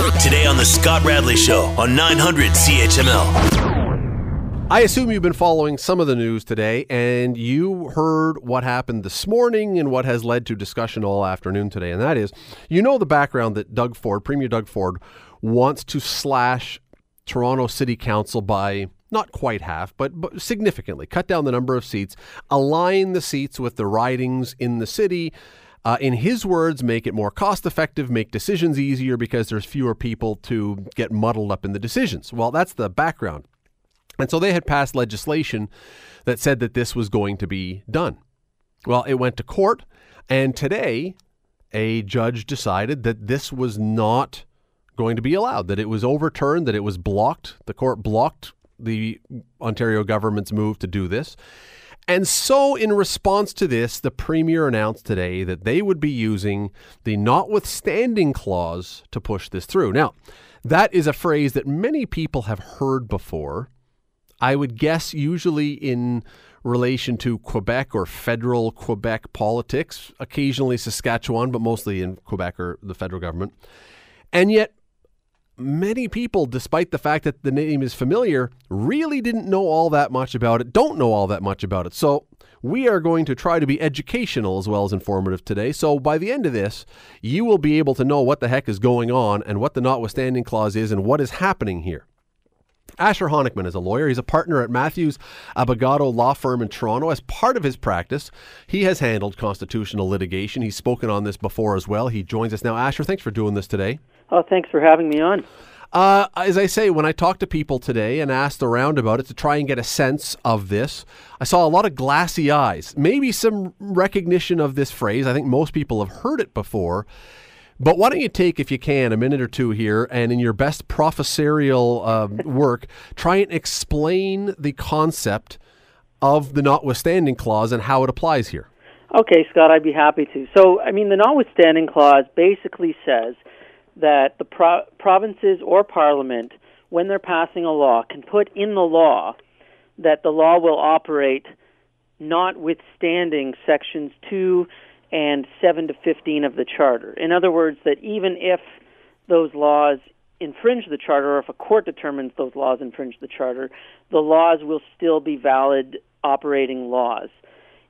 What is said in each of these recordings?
Today on The Scott Radley Show on 900 CHML. I assume you've been following some of the news today and you heard what happened this morning and what has led to discussion all afternoon today. And that is, you know, the background that Doug Ford, Premier Doug Ford, wants to slash Toronto City Council by not quite half, but, but significantly cut down the number of seats, align the seats with the ridings in the city. Uh, in his words, make it more cost effective, make decisions easier because there's fewer people to get muddled up in the decisions. Well, that's the background. And so they had passed legislation that said that this was going to be done. Well, it went to court, and today a judge decided that this was not going to be allowed, that it was overturned, that it was blocked. The court blocked the Ontario government's move to do this. And so, in response to this, the Premier announced today that they would be using the notwithstanding clause to push this through. Now, that is a phrase that many people have heard before. I would guess, usually in relation to Quebec or federal Quebec politics, occasionally Saskatchewan, but mostly in Quebec or the federal government. And yet, many people, despite the fact that the name is familiar, really didn't know all that much about it, don't know all that much about it. So we are going to try to be educational as well as informative today. So by the end of this, you will be able to know what the heck is going on and what the notwithstanding clause is and what is happening here. Asher Honickman is a lawyer. He's a partner at Matthews Abogado Law Firm in Toronto. As part of his practice, he has handled constitutional litigation. He's spoken on this before as well. He joins us now. Asher, thanks for doing this today. Oh, thanks for having me on. Uh, as I say, when I talked to people today and asked around about it to try and get a sense of this, I saw a lot of glassy eyes, maybe some recognition of this phrase. I think most people have heard it before. But why don't you take, if you can, a minute or two here and in your best professorial um, work, try and explain the concept of the notwithstanding clause and how it applies here? Okay, Scott, I'd be happy to. So, I mean, the notwithstanding clause basically says that the pro- provinces or parliament, when they're passing a law, can put in the law that the law will operate notwithstanding sections 2 and 7 to 15 of the charter. In other words, that even if those laws infringe the charter or if a court determines those laws infringe the charter, the laws will still be valid operating laws.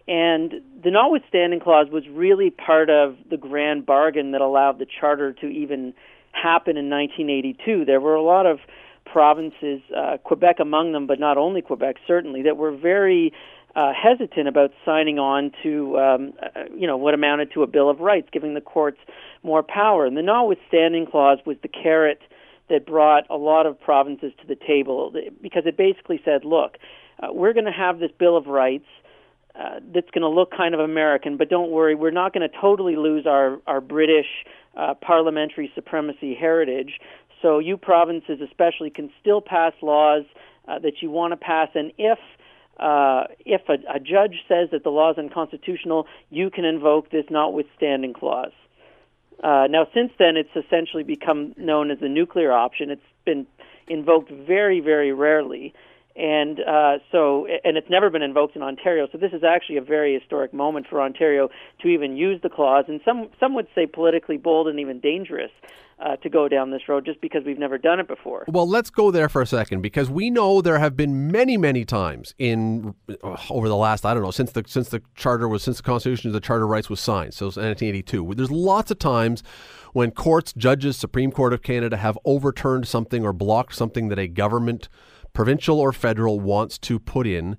And the notwithstanding clause was really part of the grand bargain that allowed the charter to even happen in 1982. There were a lot of provinces, uh, Quebec among them, but not only Quebec, certainly, that were very uh, hesitant about signing on to, um, uh, you know, what amounted to a Bill of Rights, giving the courts more power. And the notwithstanding clause was the carrot that brought a lot of provinces to the table because it basically said, look, uh, we're going to have this Bill of Rights uh, that's going to look kind of American, but don't worry, we're not going to totally lose our our British uh, parliamentary supremacy heritage. So you provinces, especially, can still pass laws uh, that you want to pass, and if uh, if a, a judge says that the law is unconstitutional, you can invoke this notwithstanding clause. Uh, now, since then, it's essentially become known as the nuclear option. It's been invoked very, very rarely and uh, so and it's never been invoked in Ontario. So this is actually a very historic moment for Ontario to even use the clause, and some some would say politically bold and even dangerous. Uh, to go down this road just because we've never done it before. Well, let's go there for a second because we know there have been many, many times in uh, over the last I don't know since the since the charter was since the Constitution the Charter of Rights was signed, so 1982. There's lots of times when courts, judges, Supreme Court of Canada have overturned something or blocked something that a government provincial or federal, wants to put in,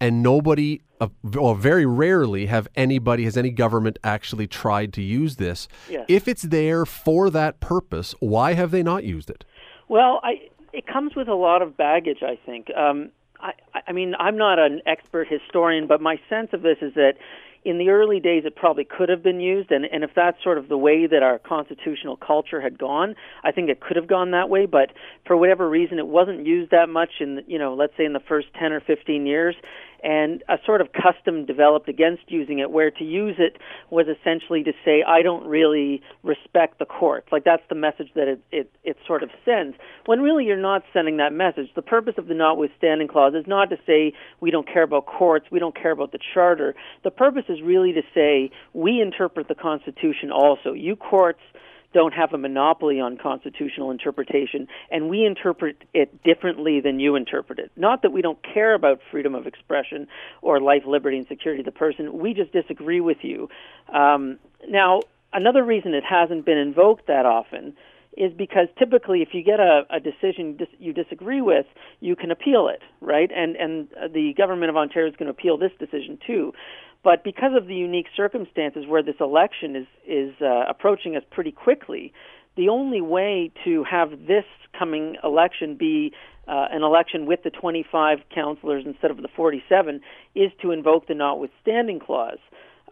and nobody, uh, or very rarely, have anybody, has any government actually tried to use this. Yes. If it's there for that purpose, why have they not used it? Well, I, it comes with a lot of baggage, I think. Um, I, I mean, I'm not an expert historian, but my sense of this is that in the early days it probably could have been used and, and if that's sort of the way that our constitutional culture had gone i think it could have gone that way but for whatever reason it wasn't used that much in you know let's say in the first 10 or 15 years and a sort of custom developed against using it where to use it was essentially to say I don't really respect the courts. Like that's the message that it it, it sort of sends. When really you're not sending that message. The purpose of the notwithstanding clause is not to say we don't care about courts. We don't care about the charter. The purpose is really to say we interpret the constitution also. You courts don't have a monopoly on constitutional interpretation, and we interpret it differently than you interpret it. Not that we don't care about freedom of expression or life, liberty, and security of the person. We just disagree with you. Um, now, another reason it hasn't been invoked that often is because typically if you get a, a decision you disagree with, you can appeal it, right? And and the government of Ontario is going to appeal this decision too. But because of the unique circumstances where this election is is uh, approaching us pretty quickly, the only way to have this coming election be uh, an election with the 25 councillors instead of the 47 is to invoke the notwithstanding clause.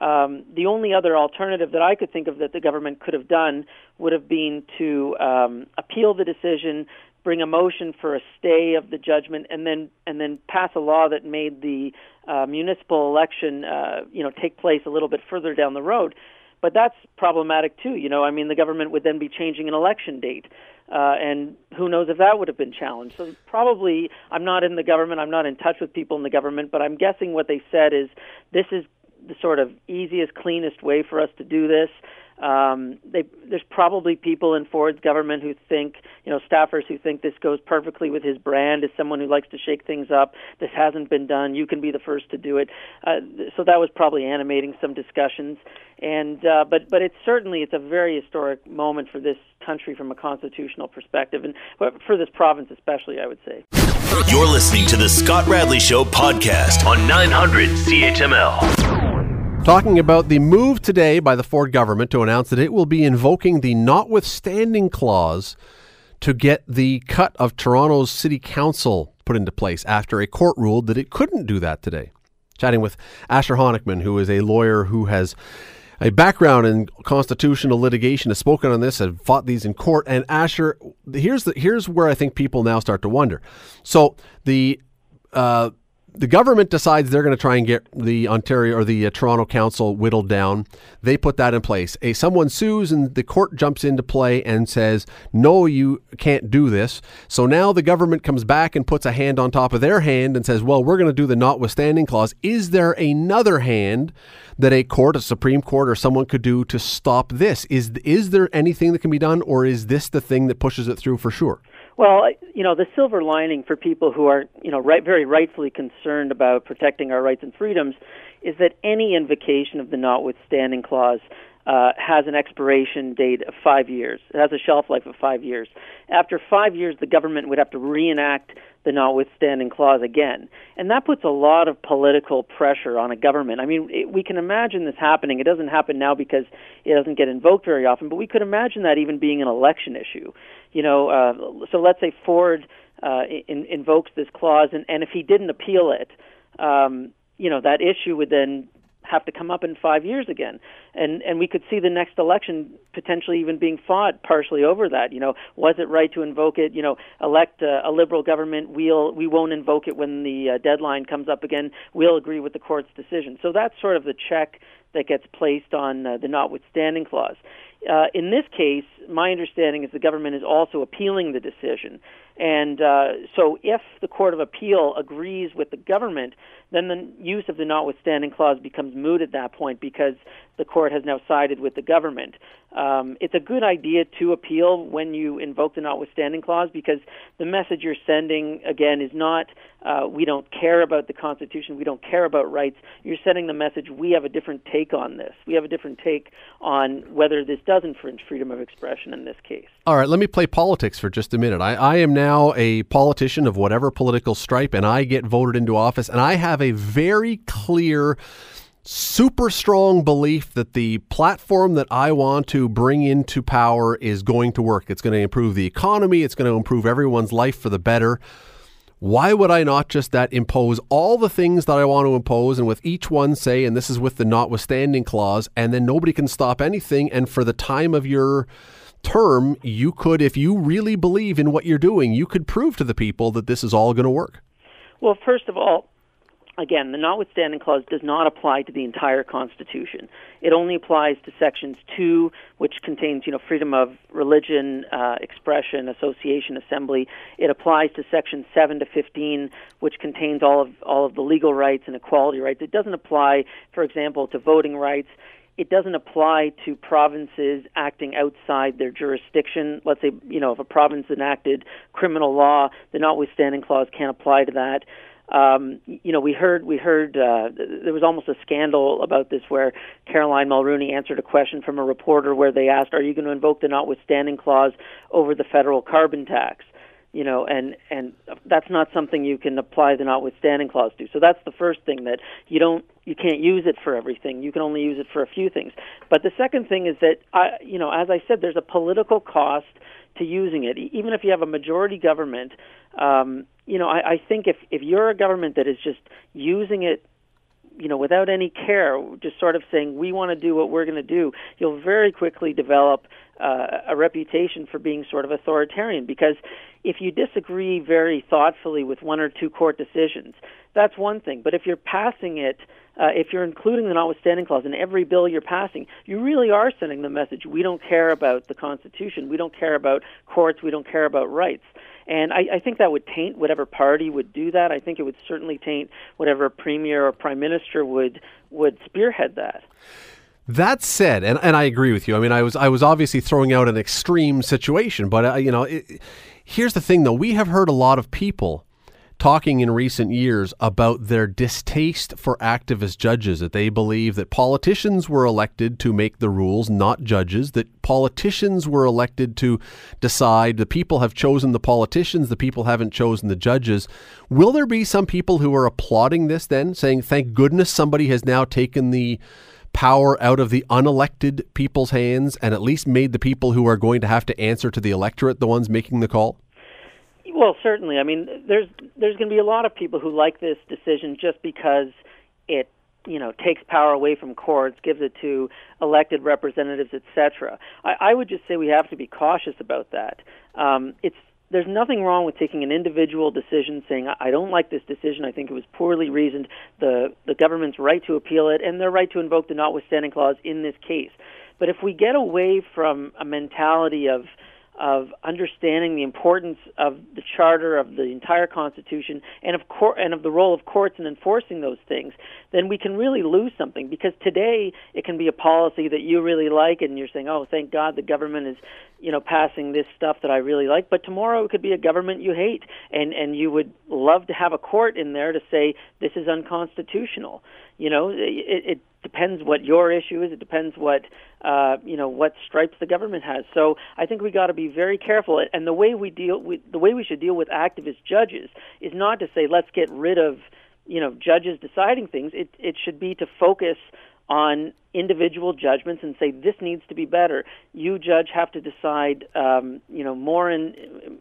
Um, the only other alternative that I could think of that the government could have done would have been to um, appeal the decision, bring a motion for a stay of the judgment, and then and then pass a law that made the uh, municipal election, uh, you know, take place a little bit further down the road. But that's problematic too. You know, I mean, the government would then be changing an election date. Uh, and who knows if that would have been challenged. So probably, I'm not in the government. I'm not in touch with people in the government, but I'm guessing what they said is this is the sort of easiest, cleanest way for us to do this. Um, they, there's probably people in Ford's government who think, you know, staffers who think this goes perfectly with his brand as someone who likes to shake things up. This hasn't been done. You can be the first to do it. Uh, so that was probably animating some discussions. And uh, but but it's certainly it's a very historic moment for this country from a constitutional perspective, and for this province especially, I would say. You're listening to the Scott Radley Show podcast on 900 CHML. Talking about the move today by the Ford government to announce that it will be invoking the notwithstanding clause to get the cut of Toronto's city council put into place after a court ruled that it couldn't do that today. Chatting with Asher Honickman, who is a lawyer who has a background in constitutional litigation, has spoken on this, has fought these in court. And Asher, here's the here's where I think people now start to wonder. So the uh, the government decides they're going to try and get the Ontario or the uh, Toronto Council whittled down. They put that in place. A someone sues and the court jumps into play and says, "No, you can't do this." So now the government comes back and puts a hand on top of their hand and says, "Well, we're going to do the notwithstanding clause." Is there another hand that a court, a Supreme Court, or someone could do to stop this? Is is there anything that can be done, or is this the thing that pushes it through for sure? Well, you know, the silver lining for people who are, you know, right, very rightfully concerned about protecting our rights and freedoms is that any invocation of the notwithstanding clause uh, has an expiration date of five years. It has a shelf life of five years. After five years, the government would have to reenact the notwithstanding clause again. And that puts a lot of political pressure on a government. I mean, it, we can imagine this happening. It doesn't happen now because it doesn't get invoked very often, but we could imagine that even being an election issue. You know, uh, so let's say Ford uh, in, invokes this clause, and, and if he didn't appeal it, um, you know, that issue would then have to come up in five years again, and and we could see the next election potentially even being fought partially over that. You know, was it right to invoke it? You know, elect a, a liberal government. We'll we won't invoke it when the uh, deadline comes up again. We'll agree with the court's decision. So that's sort of the check that gets placed on uh, the notwithstanding clause. Uh, in this case, my understanding is the government is also appealing the decision. And uh, so, if the Court of Appeal agrees with the government, then the use of the notwithstanding clause becomes moot at that point because the court has now sided with the government. Um, it's a good idea to appeal when you invoke the notwithstanding clause because the message you're sending, again, is not uh, we don't care about the Constitution, we don't care about rights. You're sending the message we have a different take on this. We have a different take on whether this does infringe freedom of expression in this case. All right, let me play politics for just a minute. I, I am now a politician of whatever political stripe, and I get voted into office, and I have a very clear super strong belief that the platform that I want to bring into power is going to work. It's going to improve the economy, it's going to improve everyone's life for the better. Why would I not just that impose all the things that I want to impose and with each one say, and this is with the notwithstanding clause, and then nobody can stop anything. And for the time of your term, you could, if you really believe in what you're doing, you could prove to the people that this is all going to work. Well, first of all, again, the notwithstanding clause does not apply to the entire Constitution. It only applies to sections two, which contains, you know, freedom of religion, uh, expression, association, assembly. It applies to sections seven to fifteen, which contains all of all of the legal rights and equality rights. It doesn't apply, for example, to voting rights. it doesn't apply to provinces acting outside their jurisdiction. Let's say, you know, if a province enacted criminal law, the notwithstanding clause can't apply to that. Um, you know, we heard we heard uh, there was almost a scandal about this where Caroline Mulroney answered a question from a reporter where they asked, "Are you going to invoke the notwithstanding clause over the federal carbon tax?" you know, and and that's not something you can apply the notwithstanding clause to. So that's the first thing that you don't you can't use it for everything. You can only use it for a few things. But the second thing is that I, you know, as I said, there's a political cost to using it. Even if you have a majority government, um, you know, I, I think if if you're a government that is just using it you know, without any care, just sort of saying we want to do what we're going to do, you'll very quickly develop uh, a reputation for being sort of authoritarian. Because if you disagree very thoughtfully with one or two court decisions, that's one thing. But if you're passing it, uh, if you're including the notwithstanding clause in every bill you're passing, you really are sending the message: we don't care about the Constitution, we don't care about courts, we don't care about rights. And I, I think that would taint whatever party would do that. I think it would certainly taint whatever premier or prime minister would would spearhead that. That said, and, and I agree with you. I mean, I was I was obviously throwing out an extreme situation, but uh, you know, it, here's the thing though: we have heard a lot of people talking in recent years about their distaste for activist judges, that they believe that politicians were elected to make the rules, not judges, that politicians were elected to decide, the people have chosen the politicians, the people haven't chosen the judges. Will there be some people who are applauding this then, saying, thank goodness somebody has now taken the power out of the unelected people's hands and at least made the people who are going to have to answer to the electorate the ones making the call? Well, certainly. I mean, there's there's going to be a lot of people who like this decision just because it you know takes power away from courts, gives it to elected representatives, etc. I, I would just say we have to be cautious about that. Um, it's there's nothing wrong with taking an individual decision, saying I don't like this decision. I think it was poorly reasoned. The the government's right to appeal it, and their right to invoke the notwithstanding clause in this case. But if we get away from a mentality of of understanding the importance of the charter of the entire constitution and of court and of the role of courts in enforcing those things then we can really lose something. Because today it can be a policy that you really like and you're saying oh thank god the government is you know passing this stuff that I really like. But tomorrow it could be a government you hate and and you would love to have a court in there to say this is unconstitutional. You know it, it depends what your issue is. It depends what uh, you know what stripes the government has. So I think we got to be very careful. And the way we deal with the way we should deal with activist judges is not to say let's get rid of you know judges deciding things. It it should be to focus on individual judgments and say this needs to be better. You judge have to decide, um, you know, more in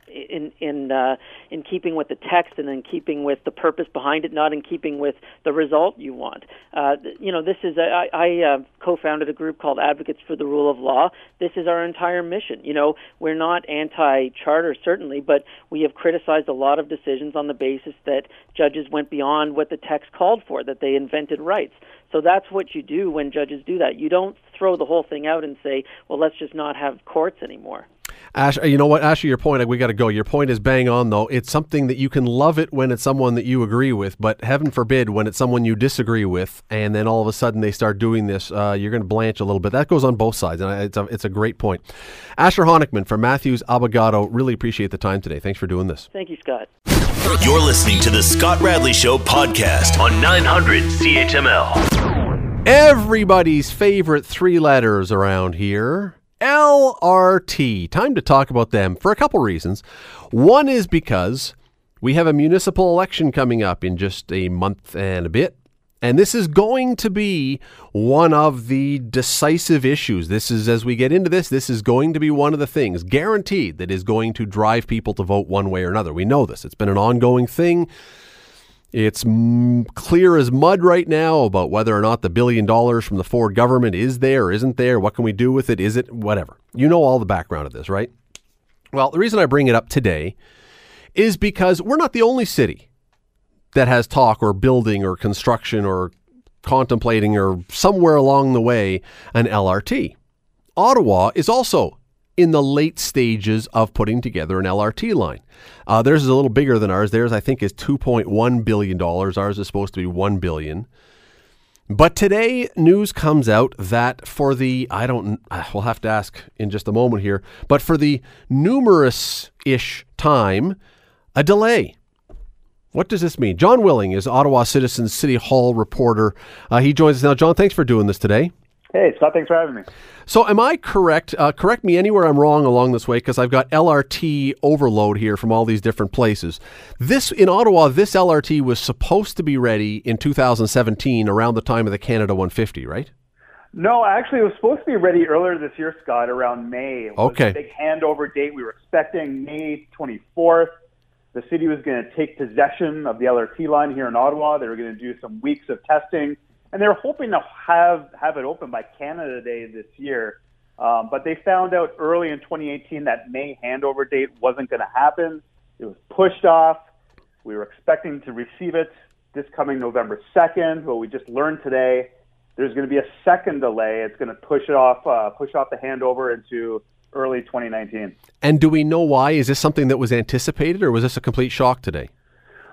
in in uh, in keeping with the text and in keeping with the purpose behind it, not in keeping with the result you want. Uh, you know, this is a, I, I uh, co-founded a group called Advocates for the Rule of Law. This is our entire mission. You know, we're not anti-charter certainly, but we have criticized a lot of decisions on the basis that judges went beyond what the text called for, that they invented rights. So that's what you do when judges do that. You don't throw the whole thing out and say, well, let's just not have courts anymore. Ash, you know what, Asher, your point, we got to go. Your point is bang on, though. It's something that you can love it when it's someone that you agree with, but heaven forbid when it's someone you disagree with, and then all of a sudden they start doing this, uh, you're going to blanch a little bit. That goes on both sides, and it's a, it's a great point. Asher Honickman from Matthews Abogado, really appreciate the time today. Thanks for doing this. Thank you, Scott. You're listening to the Scott Radley Show podcast on 900 CHML. Everybody's favorite three letters around here. LRT. Time to talk about them for a couple reasons. One is because we have a municipal election coming up in just a month and a bit. And this is going to be one of the decisive issues. This is, as we get into this, this is going to be one of the things, guaranteed, that is going to drive people to vote one way or another. We know this. It's been an ongoing thing it's m- clear as mud right now about whether or not the billion dollars from the Ford government is there or isn't there. What can we do with it? Is it whatever? You know all the background of this, right? Well, the reason I bring it up today is because we're not the only city that has talk or building or construction or contemplating or somewhere along the way an LRT. Ottawa is also in the late stages of putting together an LRT line. Uh, theirs is a little bigger than ours. Theirs, I think, is $2.1 billion. Ours is supposed to be 1 billion. But today, news comes out that for the, I don't, we'll have to ask in just a moment here, but for the numerous ish time, a delay. What does this mean? Jon Willing is Ottawa Citizen City Hall reporter. Uh, he joins us now. Jon, thanks for doing this today. Hey, Scott, thanks for having me. So, am I correct? Uh, correct me anywhere I'm wrong along this way because I've got LRT overload here from all these different places. This in Ottawa, this LRT was supposed to be ready in 2017 around the time of the Canada 150, right? No, actually, it was supposed to be ready earlier this year, Scott, around May. It was okay. big handover date. We were expecting May 24th. The city was going to take possession of the LRT line here in Ottawa. They were going to do some weeks of testing and they're hoping to have have it open by Canada Day this year. Um, but they found out early in 2018 that May handover date wasn't going to happen. It was pushed off. We were expecting to receive it this coming November 2nd, but we just learned today there's going to be a second delay. It's going to push it off, uh, push off the handover into early 2019. And do we know why? Is this something that was anticipated, or was this a complete shock today?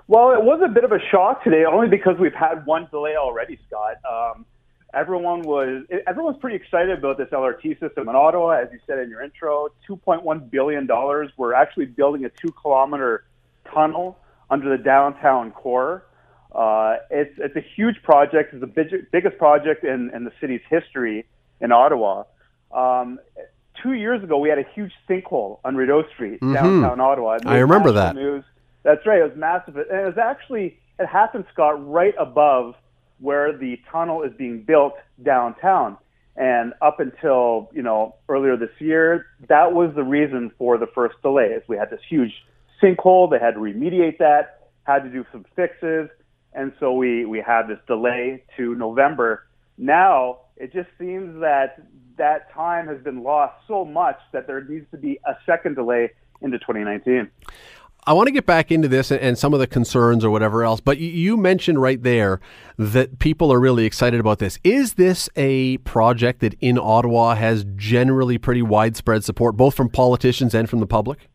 Well, it was a bit of a shock today, only because we've had one delay already, Scott. Um, everyone was everyone's pretty excited about this LRT system in Ottawa, as you said in your intro. Two point one billion dollars. We're actually building a two kilometer tunnel under the downtown core. Uh, it's it's a huge project. It's the big, biggest project in, in the city's history in Ottawa. Um, two years ago, we had a huge sinkhole on Rideau Street, mm-hmm. downtown Ottawa. I remember that. News. That's right. It was massive. And it was actually, it happened, Scott, right above where the tunnel is being built downtown. And up until, you know, earlier this year, that was the reason for the first delays. We had this huge sinkhole. They had to remediate that, had to do some fixes. And so we, we had this delay to November. Now, it just seems that that time has been lost so much that there needs to be a second delay into 2019. I want to get back into this and, some of the concerns or whatever else, but you mentioned right there that people are really excited about this. Is this a project that in Ottawa has generally pretty widespread support, both from politicians and from the public?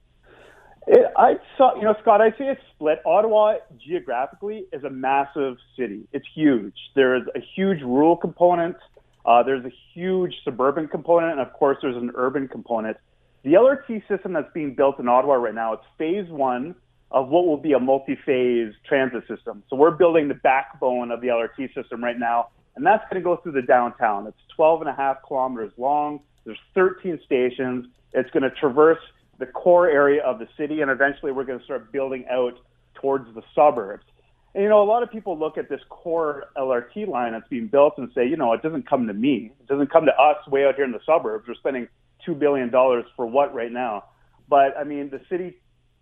It, I saw, you know, Scott, I say it's split. Ottawa geographically is a massive city. It's huge. There's a huge rural component. Uh, there's a huge suburban component, and of course, there's an urban component. The LRT system that's being built in Ottawa right now, it's phase one of what will be a multi-phase transit system. So we're building the backbone of the LRT system right now, and that's going to go through the downtown. It's 12 and a half kilometers long. There's 13 stations. It's going to traverse the core area of the city, and eventually we're going to start building out towards the suburbs. And you know, a lot of people look at this core LRT line that's being built and say, you know, it doesn't come to me. It doesn't come to us way out here in the suburbs. We're spending two billion dollars for what right now? But I mean, the city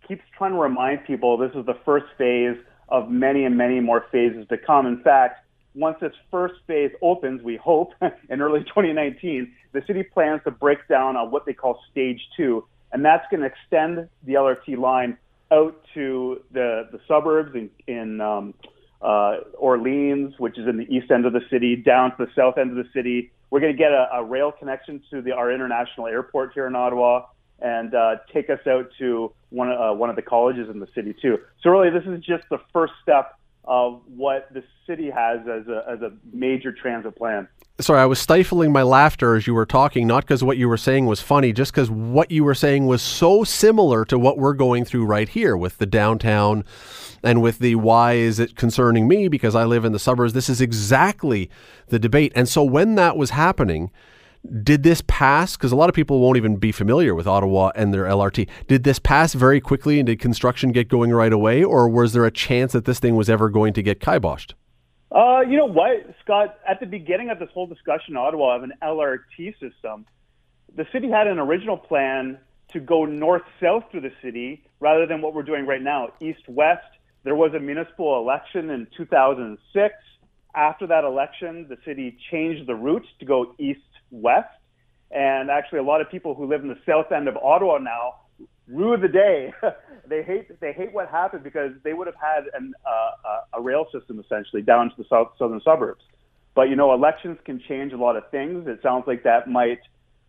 keeps trying to remind people this is the first phase of many and many more phases to come. In fact, once this first phase opens, we hope in early 2019, the city plans to break down on what they call stage two, and that's going to extend the LRT line out to the the suburbs in, in um, uh, Orleans, which is in the east end of the city, down to the south end of the city. We're going to get a, a rail connection to the, our international airport here in Ottawa and uh, take us out to one, uh, one of the colleges in the city too. So really, this is just the first step of what the city has as a, as a major transit plan. Sorry, I was stifling my laughter as you were talking, not because what you were saying was funny, just because what you were saying was so similar to what we're going through right here with the downtown and with the why is it concerning me because I live in the suburbs. This is exactly the debate. And so when that was happening, did this pass? Because a lot of people won't even be familiar with Ottawa and their LRT. Did this pass very quickly and did construction get going right away? Or was there a chance that this thing was ever going to get kiboshed? Uh, you know what, Scott? At the beginning of this whole discussion Ottawa of an LRT system, the city had an original plan to go north south through the city rather than what we're doing right now, east west. There was a municipal election in 2006. After that election, the city changed the route to go east west. And actually, a lot of people who live in the south end of Ottawa now rue the day. they hate they hate what happened because they would have had an, uh, a rail system essentially down to the south, southern suburbs. But you know, elections can change a lot of things. It sounds like that might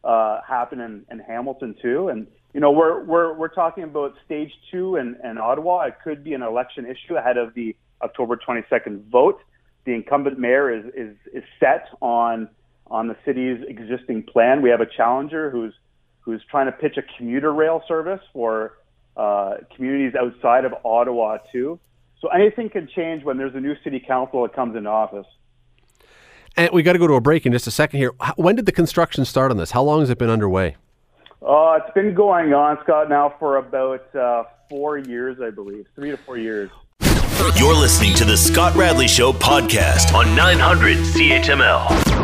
uh, happen in, in Hamilton too. And you know, we're we're we're talking about stage two in, in Ottawa. It could be an election issue ahead of the October 22nd vote. the incumbent mayor is, is, is set on on the city's existing plan. We have a challenger who's who's trying to pitch a commuter rail service for uh, communities outside of Ottawa too. So anything can change when there's a new city council that comes into office. And we got to go to a break in just a second here. When did the construction start on this? How long has it been underway? Uh, it's been going on, Scott, now for about uh, four years, I believe, three to four years. You're listening to the Scott Radley Show podcast on 900 CHML.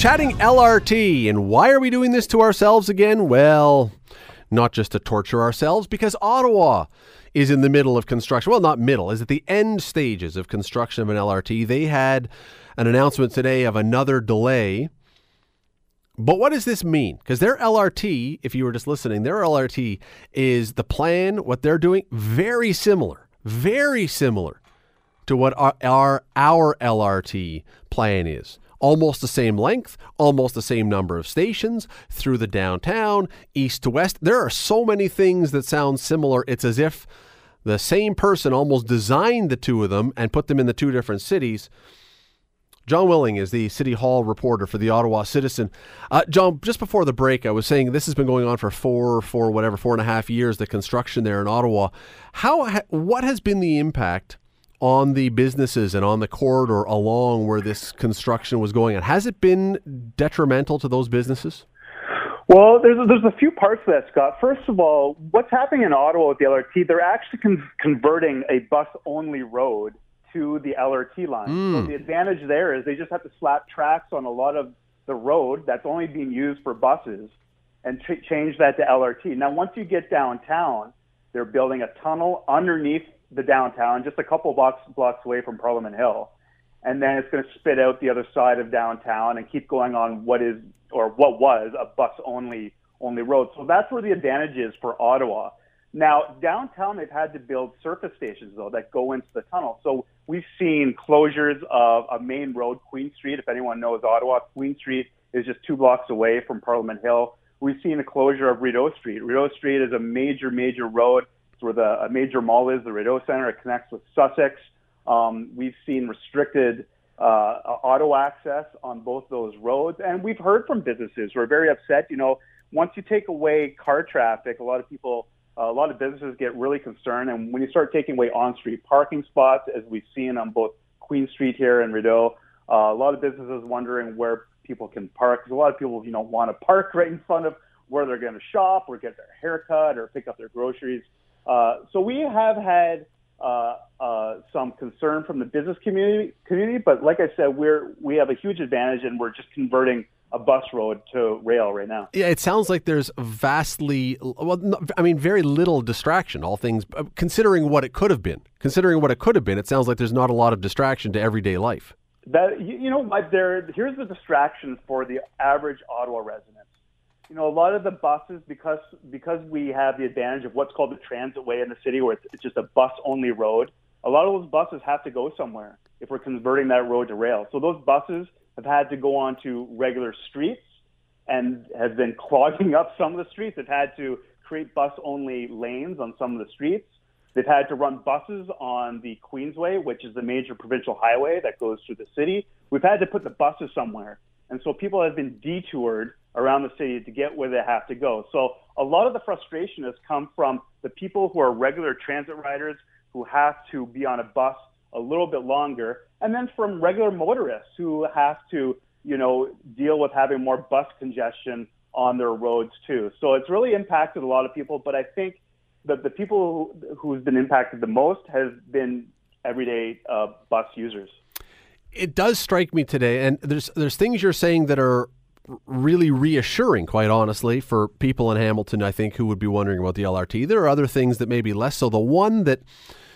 Chatting LRT, and why are we doing this to ourselves again? Well, not just to torture ourselves, because Ottawa is in the middle of construction. Well, not middle, is at the end stages of construction of an LRT. They had an announcement today of another delay. But what does this mean? Because their LRT, if you were just listening, their LRT is the plan, what they're doing, very similar, very similar to what our, our, our LRT plan is almost the same length, almost the same number of stations through the downtown, east to west. There are so many things that sound similar. It's as if the same person almost designed the two of them and put them in the two different cities. Jon Willing is the City Hall reporter for the Ottawa Citizen. Uh, Jon, just before the break, I was saying this has been going on for four, four, whatever, four and a half years. The construction there in Ottawa. How, what has been the impact on the businesses and on the corridor along where this construction was going on? Has it been detrimental to those businesses? Well, there's a, there's a few parts to that, Scott. First of all, what's happening in Ottawa with the LRT? They're actually con- converting a bus-only road to the LRT line. Mm. So the advantage there is they just have to slap tracks on a lot of the road that's only being used for buses and ch- change that to LRT. Now, once you get downtown, they're building a tunnel underneath the downtown, just a couple blocks blocks away from Parliament Hill, and then it's going to spit out the other side of downtown and keep going on what is or what was a bus only only road. So that's where the advantage is for Ottawa. Now downtown, they've had to build surface stations though that go into the tunnel. So we've seen closures of a main road, Queen Street. If anyone knows Ottawa, Queen Street is just two blocks away from Parliament Hill. We've seen the closure of Rideau Street. Rideau Street is a major, major road where the a major mall is, the Rideau Center. It connects with Sussex. Um, we've seen restricted uh, auto access on both those roads, and we've heard from businesses who are very upset. You know, once you take away car traffic, a lot of people, uh, a lot of businesses get really concerned, and when you start taking away on-street parking spots, as we've seen on both Queen Street here and Rideau, uh, a lot of businesses wondering where people can park. Because a lot of people, you know, want to park right in front of where they're going to shop or get their haircut or pick up their groceries. Uh, so we have had uh, uh, some concern from the business community, community, but like I said, we're we have a huge advantage, and we're just converting a bus road to rail right now. Yeah, it sounds like there's vastly, well, I mean, very little distraction. All things considering what it could have been, considering what it could have been, it sounds like there's not a lot of distraction to everyday life. That you know, there here's the distraction for the average Ottawa resident you know, a lot of the buses, because because we have the advantage of what's called the transit way in the city, where it's, it's just a bus-only road. A lot of those buses have to go somewhere if we're converting that road to rail. So those buses have had to go onto regular streets and have been clogging up some of the streets. They've had to create bus-only lanes on some of the streets. They've had to run buses on the Queensway, which is the major provincial highway that goes through the city. We've had to put the buses somewhere. And so people have been detoured around the city to get where they have to go. So a lot of the frustration has come from the people who are regular transit riders who have to be on a bus a little bit longer, and then from regular motorists who have to, you know, deal with having more bus congestion on their roads too. So it's really impacted a lot of people, but I think that the people who, who's been impacted the most has been everyday uh, bus users. It does strike me today, and there's there's things you're saying that are really reassuring, quite honestly, for people in Hamilton, I think, who would be wondering about the LRT. There are other things that may be less so. The one that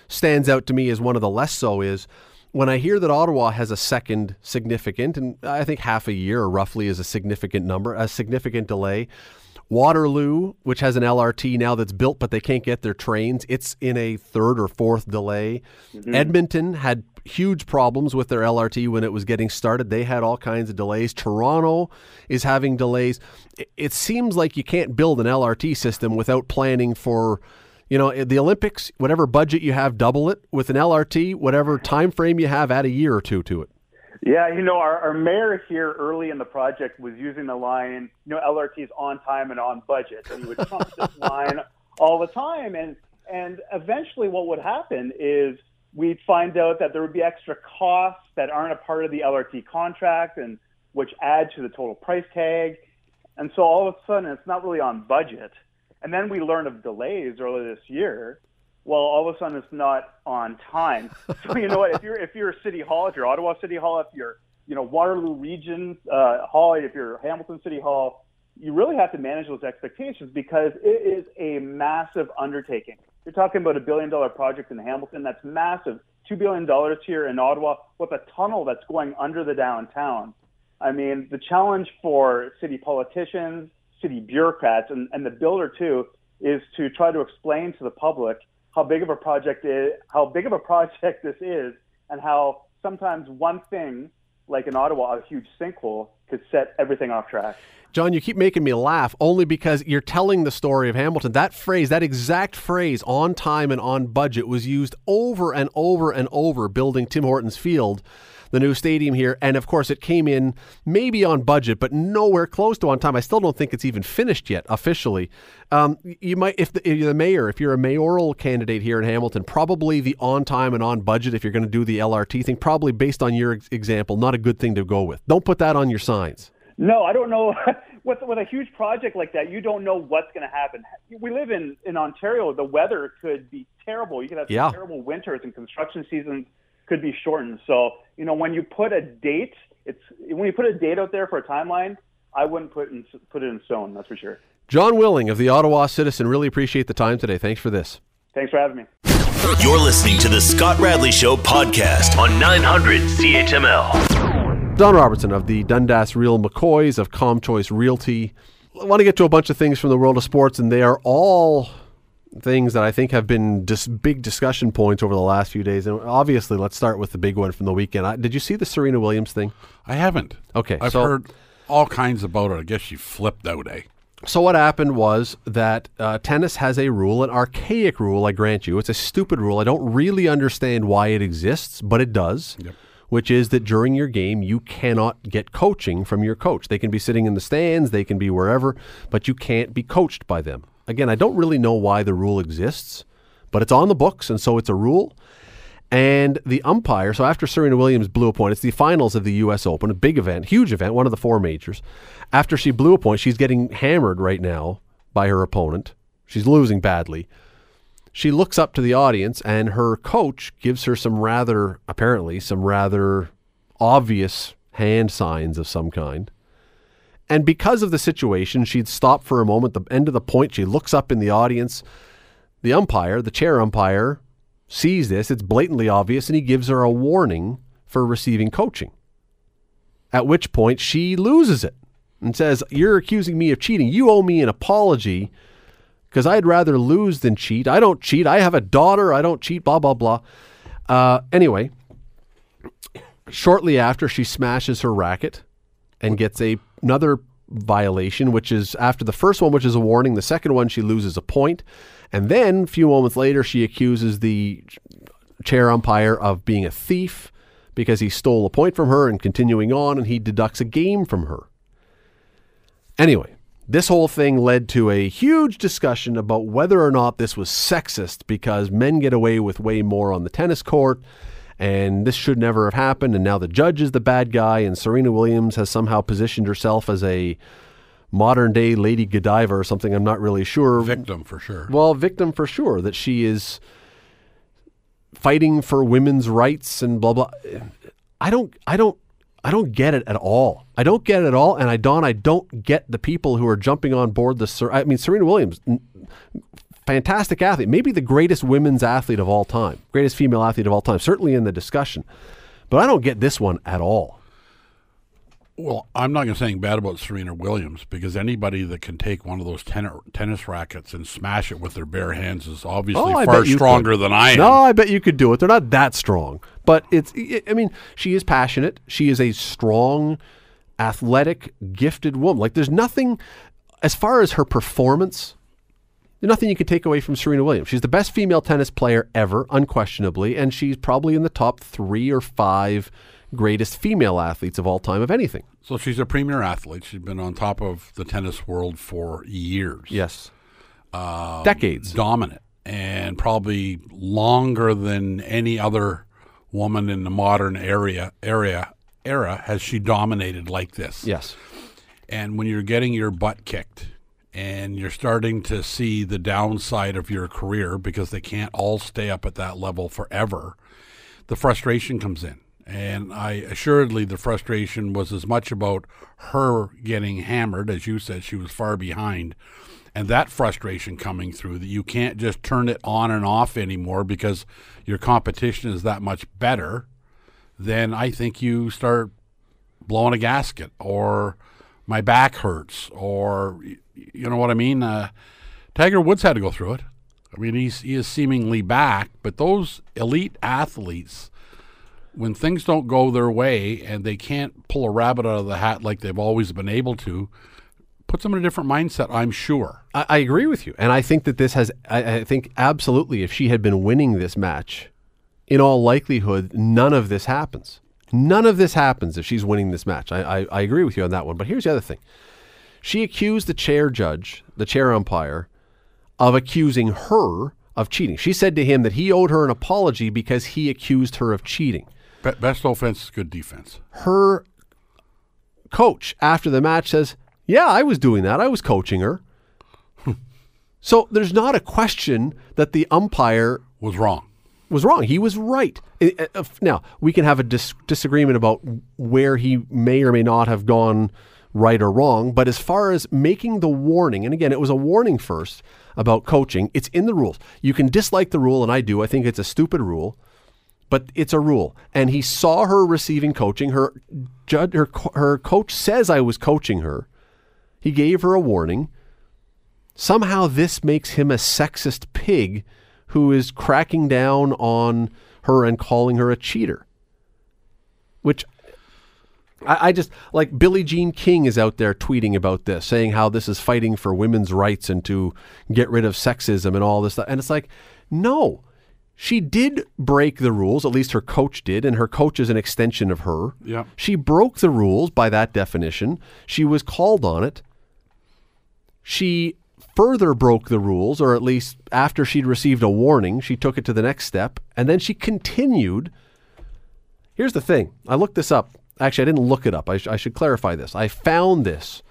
stands out to me as one of the less so is when I hear that Ottawa has a second significant, and I think half a year roughly is a significant number, a significant delay. Waterloo, which has an LRT now that's built, but they can't get their trains, it's in a third or fourth delay. Mm-hmm. Edmonton had huge problems with their LRT when it was getting started. They had all kinds of delays. Toronto is having delays. It seems like you can't build an LRT system without planning for You know, the Olympics, whatever budget you have, double it. With an LRT, whatever time frame you have, add a year or two to it. Yeah, you know, our, our mayor here early in the project was using the line, you know, LRT is on time and on budget. And he would trump this line all the time. And, and eventually what would happen is we'd find out that there would be extra costs that aren't a part of the LRT contract and which add to the total price tag. And so all of a sudden it's not really on budget. And then we learn of delays earlier this year well, all of a sudden it's not on time. So you know what? If you're if you're a City Hall, if you're Ottawa City Hall, if you're you know Waterloo Region uh, Hall, if you're Hamilton City Hall, you really have to manage those expectations because it is a massive undertaking. You're talking about a billion dollar project in Hamilton. That's massive. Two billion dollars here in Ottawa with a tunnel that's going under the downtown. I mean, the challenge for city politicians, city bureaucrats, and, and the builder too, is to try to explain to the public how big of a project is, how big of a project this is, and how sometimes one thing, like in Ottawa, a huge sinkhole, could set everything off track. Jon, you keep making me laugh only because you're telling the story of Hamilton. That phrase, that exact phrase, on time and on budget, was used over and over and over building Tim Hortons Field the new stadium here. And of course, it came in maybe on budget, but nowhere close to on time. I still don't think it's even finished yet officially. Um, you might, if, the, if the mayor, if you're a mayoral candidate here in Hamilton, probably the on time and on budget, if you're going to do the LRT thing, probably based on your example, not a good thing to go with. Don't put that on your signs. No, I don't know. with with a huge project like that, you don't know what's going to happen. We live in in Ontario. The weather could be terrible. You could have yeah. terrible winters and construction seasons could be shortened. So, you know, when you put a date, it's when you put a date out there for a timeline, I wouldn't put in, put it in stone. That's for sure. Jon Willing of the Ottawa Citizen, really appreciate the time today. Thanks for this. Thanks for having me. You're listening to the Scott Radley Show podcast on 900 CHML. Don Robertson of the Dundas Real McCoys of ComChoice Realty. I want to get to a bunch of things from the world of sports, and they are all things that I think have been just big discussion points over the last few days. And obviously, let's start with the big one from the weekend. I, did you see the Serena Williams thing? I haven't. Okay, I've so, heard all kinds about it. I guess she flipped out, eh? So what happened was that uh, tennis has a rule, an archaic rule. I grant you, it's a stupid rule. I don't really understand why it exists, but it does. Yep. Which is that during your game, you cannot get coaching from your coach. They can be sitting in the stands, they can be wherever, but you can't be coached by them. Again, I don't really know why the rule exists, but it's on the books, and so it's a rule. And the umpire, so after Serena Williams blew a point, it's the finals of the U.S. Open, a big event, huge event, one of the four majors. After she blew a point, she's getting hammered right now by her opponent. She's losing badly. She looks up to the audience, and her coach gives her some rather, apparently, some rather obvious hand signs of some kind. And because of the situation, she'd stop for a moment. The end of the point, she looks up in the audience. The umpire, the chair umpire, sees this. It's blatantly obvious, and he gives her a warning for receiving coaching. At which point, she loses it and says, You're accusing me of cheating. You owe me an apology because I'd rather lose than cheat. I don't cheat. I have a daughter. I don't cheat, blah, blah, blah. Uh, anyway, shortly after, she smashes her racket and gets a another violation, which is after the first one, which is a warning. The second one, she loses a point. And then a few moments later, she accuses the chair umpire of being a thief because he stole a point from her and continuing on, and he deducts a game from her. Anyway, this whole thing led to a huge discussion about whether or not this was sexist because men get away with way more on the tennis court and this should never have happened. And now the judge is the bad guy, and Serena Williams has somehow positioned herself as a modern day Lady Godiva or something. I'm not really sure. Victim for sure. Well, victim for sure that she is fighting for women's rights and blah blah. I don't. I don't. I don't get it at all. I don't get it at all, and I don't. I don't get the people who are jumping on board the. I mean, Serena Williams, fantastic athlete, maybe the greatest women's athlete of all time, greatest female athlete of all time, certainly in the discussion. But I don't get this one at all. Well, I'm not going to say anything bad about Serena Williams because anybody that can take one of those ten- tennis rackets and smash it with their bare hands is obviously oh, far stronger could. than I am. No, I bet you could do it. They're not that strong, but it's. I mean, she is passionate. She is a strong, athletic, gifted woman. Like there's nothing as far as her performance There's nothing you can take away from Serena Williams. She's the best female tennis player ever, unquestionably, and she's probably in the top three or five greatest female athletes of all time, of anything. So she's a premier athlete. She's been on top of the tennis world for years. Yes. Um, Decades. Dominant and probably longer than any other woman in the modern area area era has she dominated like this. Yes. And when you're getting your butt kicked and you're starting to see the downside of your career because they can't all stay up at that level forever, the frustration comes in. And I assuredly, the frustration was as much about her getting hammered, as you said, she was far behind, and that frustration coming through that you can't just turn it on and off anymore because your competition is that much better. Then I think you start blowing a gasket or my back hurts or you know what I mean. Uh, Tiger Woods had to go through it. I mean, he's he is seemingly back, but those elite athletes, when things don't go their way and they can't pull a rabbit out of the hat like they've always been able to, puts them in a different mindset. I'm sure. I, I agree with you, and I think that this has. I, I think absolutely, if she had been winning this match, in all likelihood, none of this happens. None of this happens if she's winning this match. I, I, I agree with you on that one. But here's the other thing: she accused the chair judge, the chair umpire, of accusing her of cheating. She said to him that he owed her an apology because he accused her of cheating. Be- best offense is good defense. Her coach after the match says, Yeah, I was doing that. I was coaching her. so there's not a question that the umpire Was wrong. was wrong. He was right. If- uh, Now, we can have a dis- disagreement about where he may or may not have gone right or wrong, but as far as making the warning, and again, it was a warning first about coaching, it's in the rules. You can dislike the rule, and I do. I think it's a stupid rule, but it's a rule. And he saw her receiving coaching. Her judge, her, her coach says I was coaching her. He gave her a warning. Somehow this makes him a sexist pig who is cracking down on her and calling her a cheater. Which I, I just like Billie Jean King is out there tweeting about this, saying how this is fighting for women's rights and to get rid of sexism and all this stuff. And it's like, no. She did break the rules, at least her coach did, and her coach is an extension of her. Yeah. She broke the rules by that definition. She was called on it. She further broke the rules, or at least after she'd received a warning, she took it to the next step, and then she continued. Here's the thing I looked this up. Actually, I didn't look it up. I, sh- I should clarify this. I found this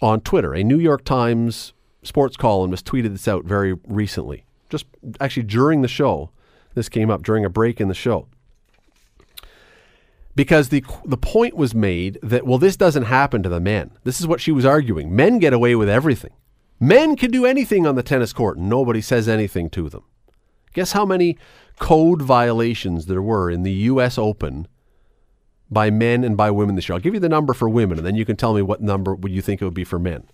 on Twitter. A New York Times sports columnist tweeted this out very recently. Just actually during the show, this came up during a break in the show because the the point was made that well this doesn't happen to the men. This is what she was arguing. Men get away with everything. Men can do anything on the tennis court and nobody says anything to them. Guess how many code violations there were in the US Open by men and by women this year. I'll give you the number for women and then you can tell me what number would you think it would be for men.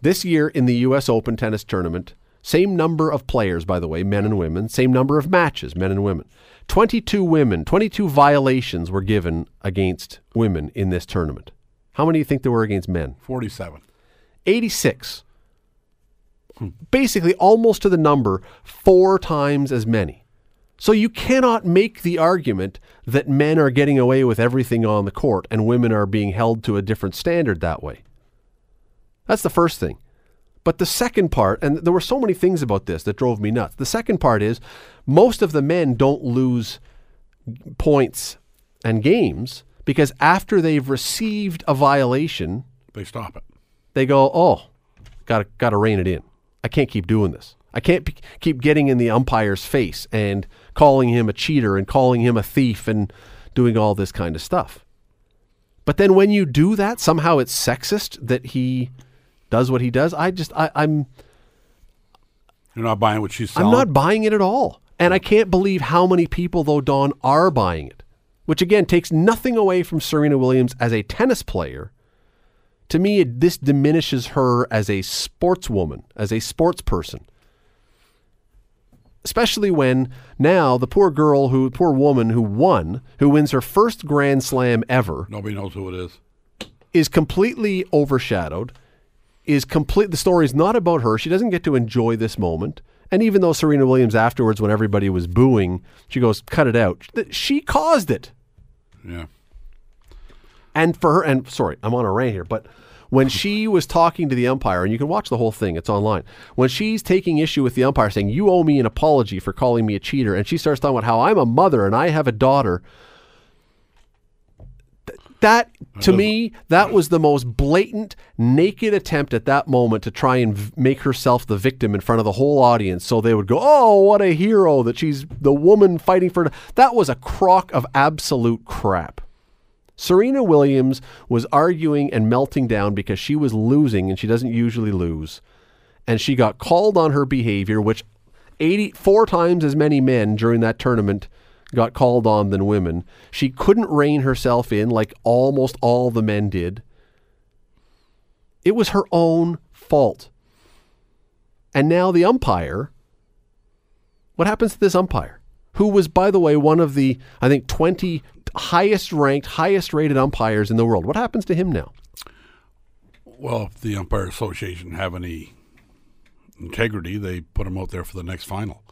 This year in the US Open tennis tournament, same number of players, by the way, men and women, same number of matches, men and women. 22 women, 22 violations were given against women in this tournament. How many do you think there were against men? 47. 86. Hmm. Basically, almost to the number, four times as many. So you cannot make the argument that men are getting away with everything on the court and women are being held to a different standard that way. That's the first thing. But the second part, and there were so many things about this that drove me nuts. The second part is most of the men don't lose points and games because after they've received a violation, They stop it. they go, "Oh, got to got to rein it in. I can't keep doing this. I can't p- keep getting in the umpire's face and calling him a cheater and calling him a thief and doing all this kind of stuff." But then when you do that, somehow it's sexist that he does what he does. I just I, I'm You're not buying what she's selling. I'm not buying it at all. And I can't believe how many people, though, Don, are buying it. Which again takes nothing away from Serena Williams as a tennis player. To me, it, this diminishes her as a sportswoman, as a sports person. Especially when now the poor girl who, poor woman who won, who wins her first Grand Slam ever, Nobody knows who it is. is completely overshadowed. is complete. The story is not about her. She doesn't get to enjoy this moment. And even though Serena Williams afterwards, when everybody was booing, she goes, "Cut it out." She caused it. Yeah. And for her, and sorry, I'm on a rant here, but when she was talking to the umpire, and you can watch the whole thing, it's online. When she's taking issue with the umpire, saying, You owe me an apology for calling me a cheater, and she starts talking about how I'm a mother and I have a daughter. th- That, to me, that was the most blatant, naked attempt at that moment to try and v- make herself the victim in front of the whole audience. So they would go, Oh, what a hero that she's the woman fighting for. That was a crock of absolute crap. Serena Williams was arguing and melting down because she was losing and she doesn't usually lose. And she got called on her behavior, which 84 times as many men during that tournament got called on than women. She couldn't rein herself in like almost all the men did. It was her own fault. And now the umpire, what happens to this umpire? Who was, by the way, one of the, I think, 20 highest ranked, highest rated umpires in the world. What happens to him now? Well, if the umpire association have any integrity, they put him out there for the next final.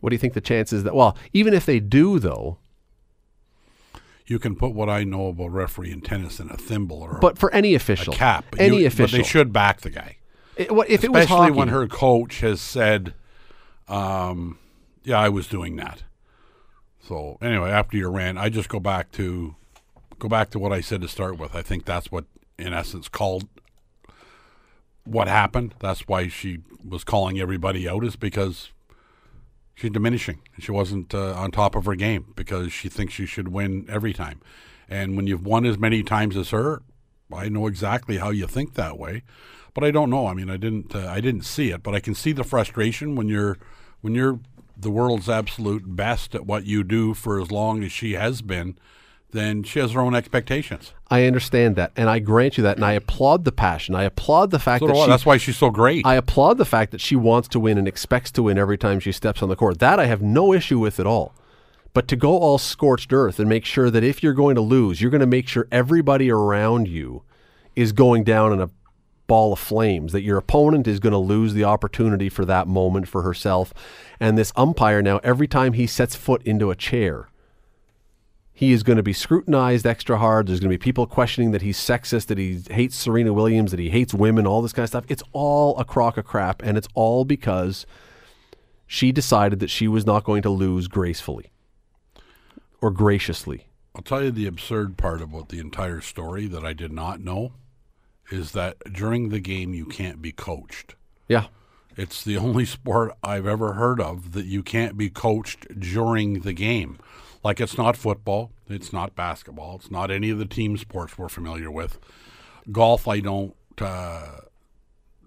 What do you think the chances that, well, even if they do, though, You can put what I know about referee in tennis in a thimble or but for any a official, cap. Any you- official, But they should back the guy. It- what- if it was Especially hockey, when her coach has said, um, yeah, I was doing that. So anyway, after your rant, I just go back to go back to what I said to start with. I think that's what, in essence, called what happened. That's why she was calling everybody out, is because she's diminishing. She wasn't uh, on top of her game because she thinks she should win every time. And when you've won as many times as her, I know exactly how you think that way, but I don't know. I mean, I didn't. Uh, I didn't see it, but I can see the frustration when you're when you're the world's absolute best at what you do for as long as she has been. Then she has her own expectations. I understand that, and I grant you that, and I applaud the passion. I applaud the fact So that she, that's why she's so great. I applaud the fact that she wants to win and expects to win every time she steps on the court. That I have no issue with at all. But to go all scorched earth and make sure that if you're going to lose, you're going to make sure everybody around you is going down in a ball of flames, that your opponent is going to lose the opportunity for that moment for herself. And this umpire now, every time he sets foot into a chair, he is going to be scrutinized extra hard. There's going to be people questioning that he's sexist, that he hates Serena Williams, that he hates women, all this kind of stuff. It's all a crock of crap, and it's all because she decided that she was not going to lose gracefully or graciously. I'll tell you the absurd part about the entire story that I did not know is that during the game you can't be coached. Yeah. It's the only sport I've ever heard of that you can't be coached during the game. Like it's not football, it's not basketball, it's not any of the team sports we're familiar with. Golf, I don't uh,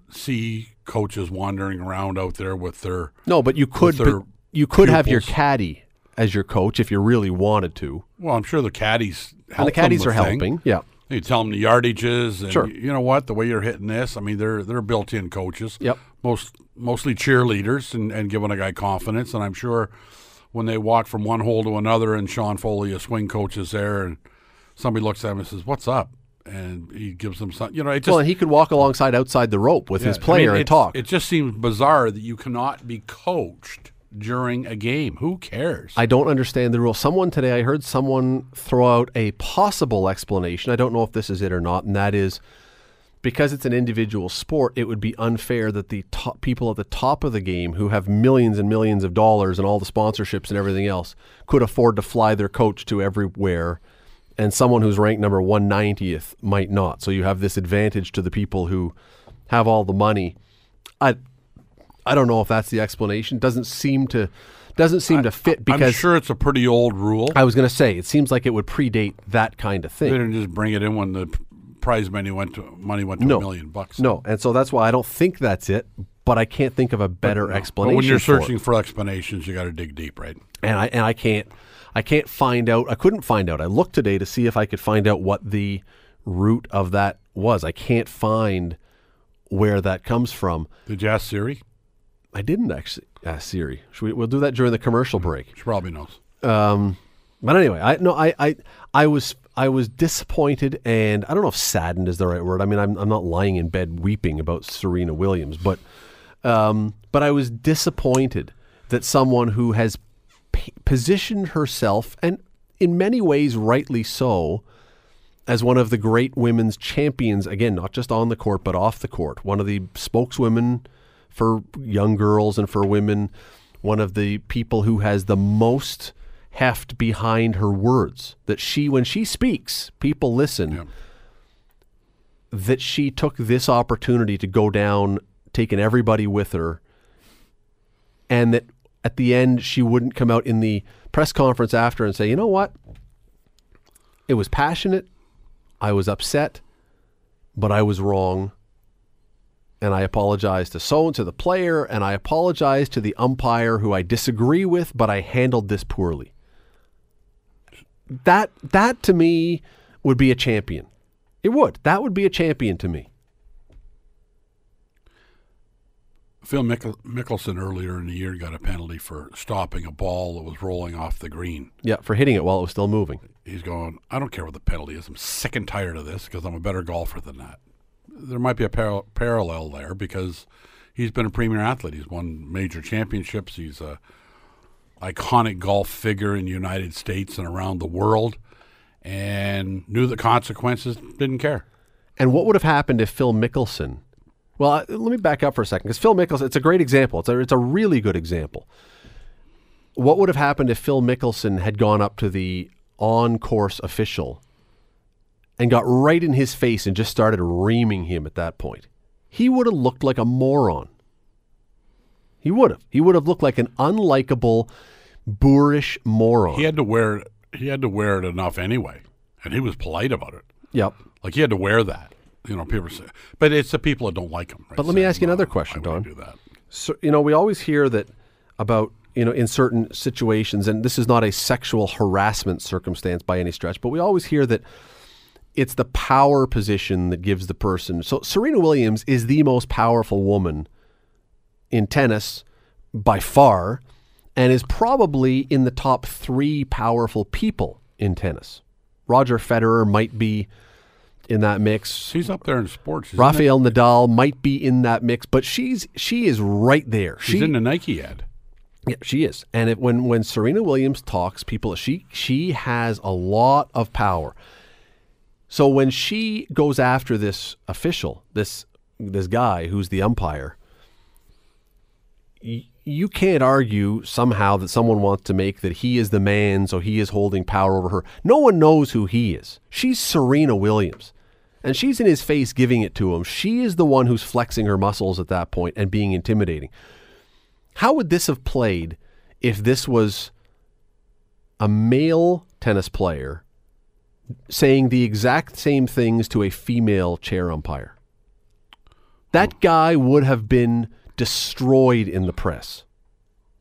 see coaches wandering around out there with their. No, but you could but you could have your caddy as your coach if you really wanted to. Well, I'm sure the caddies And the caddies are thing. helping. Yeah. You tell them the yardages, and Sure. you know what, the way you're hitting this. I mean, they're they're built-in coaches. Yep. Most mostly cheerleaders and, and giving a guy confidence. And I'm sure when they walk from one hole to another, and Sean Foley, a swing coach, is there, and somebody looks at him and says, "What's up?" and he gives them some. You know, it just well, he could walk alongside outside the rope with his I player mean, and talk. It just seems bizarre that you cannot be coached during a game. Who cares? I don't understand the rule. Someone today, I heard someone throw out a possible explanation. I don't know if this is it or not, and that is because it's an individual sport, it would be unfair that the top people at the top of the game who have millions and millions of dollars and all the sponsorships and everything else could afford to fly their coach to everywhere and someone who's ranked number 190th might not. So you have this advantage to the people who have all the money. I I don't know if that's the explanation. Doesn't seem to doesn't seem to fit because I'm sure it's a pretty old rule. I was going to say it seems like it would predate that kind of thing. they didn't just bring it in when the prize money went to money went to No. a million bucks. No, and so that's why I don't think that's it. But I can't think of a better But explanation. when you're for searching for explanations, you got to dig deep, right? and I and I can't I can't find out. I couldn't find out. I looked today to see if I could find out what the root of that was. I can't find where that comes from. Did you ask Siri? I didn't actually ask Siri. Should we, we'll do that during the commercial break. She probably knows. Um, but anyway, I no, I, I, I was, I was disappointed and I don't know if saddened is the right word. I mean, I'm, I'm not lying in bed weeping about Serena Williams, but um, but I was disappointed that someone who has p- positioned herself and in many ways rightly so as one of the great women's champions again, not just on the court but off the court, one of the spokeswomen for young girls and for women, one of the people who has the most heft behind her words that she when she speaks people listen Yeah. that she took this opportunity to go down taking everybody with her and that at the end she wouldn't come out in the press conference after and say you know what? It was passionate. I was upset but i was wrong and I apologize to so and to the player, and I apologize to the umpire who I disagree with, but I handled this poorly. That that to me would be a champion. It would. That would be a champion to me. Phil Mickelson earlier in the year got a penalty for stopping a ball that was rolling off the green. Yeah, for hitting it while it was still moving. He's going, I don't care what the penalty is. I'm sick and tired of this because I'm a better golfer than that. There might be a par- parallel there because he's been a premier athlete. He's won major championships. He's a iconic golf figure in the United States and around the world, and knew the consequences. Didn't care. And what would have happened if Phil Mickelson? Well, uh, let me back up for a second because Phil Mickelson, it's a great example. It's a, it's a really good example. What would have happened if Phil Mickelson had gone up to the on course official and got right in his face and just started reaming him at that point? He would have looked like a moron. He would have. He would have looked like an unlikable, boorish moron. He had to wear it. He had to wear it enough anyway, and he was polite about it. yep. Like he had to wear that. You know, people say, but it's the people that don't like him. Right? But let me Saying, ask you another "Well, question, I Don. Do that. so, you know, we always hear that about, you know, in certain situations, and this is not a sexual harassment circumstance by any stretch, but we always hear that it's the power position that gives the person. So Serena Williams is the most powerful woman in tennis by far and is probably in the top three powerful people in tennis. Roger Federer might be in that mix. He's up there in sports. Rafael Nadal might be in that mix, but she's she is right there. She's She in the Nike ad. yeah, she is. And it, when when Serena Williams talks, people she she has a lot of power. So when she goes after this official, this this guy who's the umpire, y- you can't argue somehow that someone wants to make that he is the man, so he is holding power over her. No one knows who he is. She's Serena Williams. And she's in his face giving it to him. She is the one who's flexing her muscles at that point and being intimidating. How would this have played if this was a male tennis player saying the exact same things to a female chair umpire? That hmm. guy would have been destroyed in the press.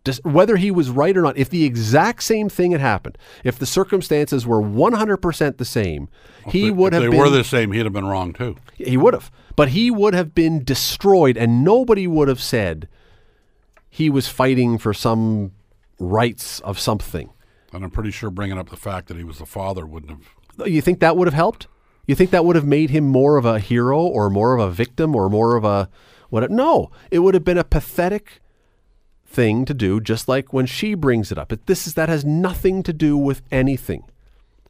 Just, whether he was right or not, if the exact same thing had happened, if the circumstances were 100% the same, he If would have they been were the same, he'd have been wrong too. he would have. But he would have been destroyed, and nobody would have said he was fighting for some rights of something. And I'm pretty sure bringing up the fact that he was the father wouldn't have. You think that would have helped? You think that would have made him more of a hero or more of a victim or more of a what? No, it would have been a pathetic thing to do, just like when she brings it up. This is that has nothing to do with anything.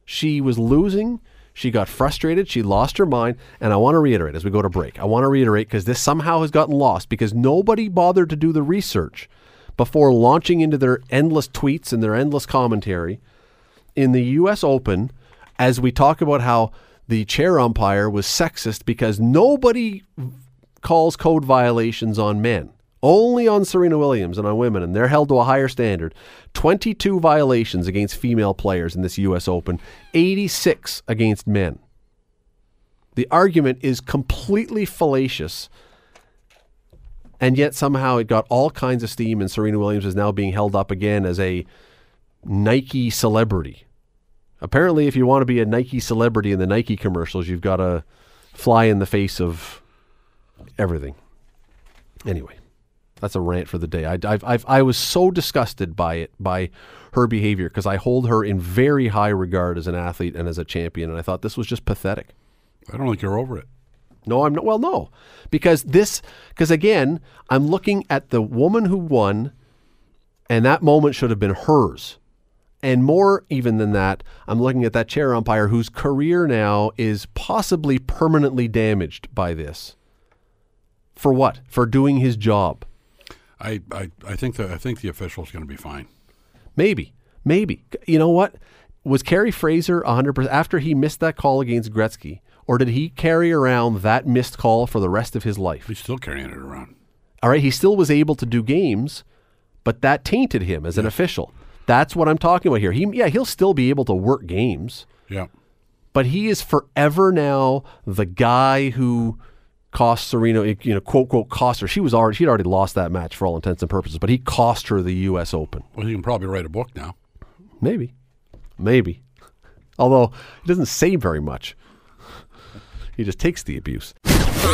She was losing. She got frustrated. She lost her mind. And I want to reiterate as we go to break, I want to reiterate because this somehow has gotten lost because nobody bothered to do the research before launching into their endless tweets and their endless commentary in the U.S. Open as we talk about how the chair umpire was sexist because nobody calls code violations on men. Only on Serena Williams and on women, and they're held to a higher standard. 22 violations against female players in this U.S. Open, 86 against men. The argument is completely fallacious, and yet somehow it got all kinds of steam, and Serena Williams is now being held up again as a Nike celebrity. Apparently, if you want to be a Nike celebrity in the Nike commercials, you've got to fly in the face of everything. Anyway, That's a rant for the day. I, I've, I've, I was so disgusted by it, by her behavior, because I hold her in very high regard as an athlete and as a champion, and I thought this was just pathetic. I don't think you're over it. No, I'm not. Well, no, because this, because again, I'm looking at the woman who won, and that moment should have been hers. And more even than that, I'm looking at that chair umpire whose career now is possibly permanently damaged by this. For what? For doing his job. I, I, I think that I think the official's going to be fine. Maybe. Maybe. You know what? Was Kerry Fraser 100% after he missed that call against Gretzky, or did he carry around that missed call for the rest of his life? He's still carrying it around. All right, he still was able to do games, but that tainted him as an official. That's what I'm talking about here. He yeah, he'll still be able to work games, Yeah. but he is forever now the guy who cost Serena, you know, quote quote cost her. She was already she'd already lost that match for all intents and purposes, but he cost her the US Open. Well, you can probably write a book now. Maybe. Maybe. Although he doesn't say very much. He just takes the abuse.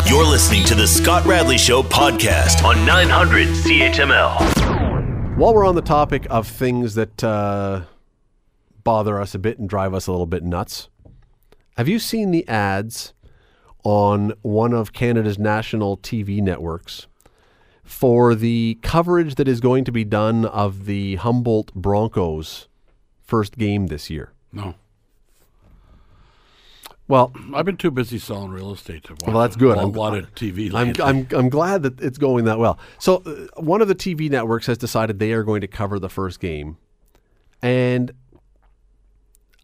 You're listening to the Scott Radley Show podcast on 900 CHML. While we're on the topic of things that uh, bother us a bit and drive us a little bit nuts, have you seen the ads on one of Canada's national TV networks for the coverage that is going to be done of the Humboldt Broncos' first game this year? No. Well, I've been too busy selling real estate to watch Well, that's good. a I'm- lot of TV. I'm. I'm, I'm glad that it's going that well. So, uh, one of the TV networks has decided they are going to cover the first game. And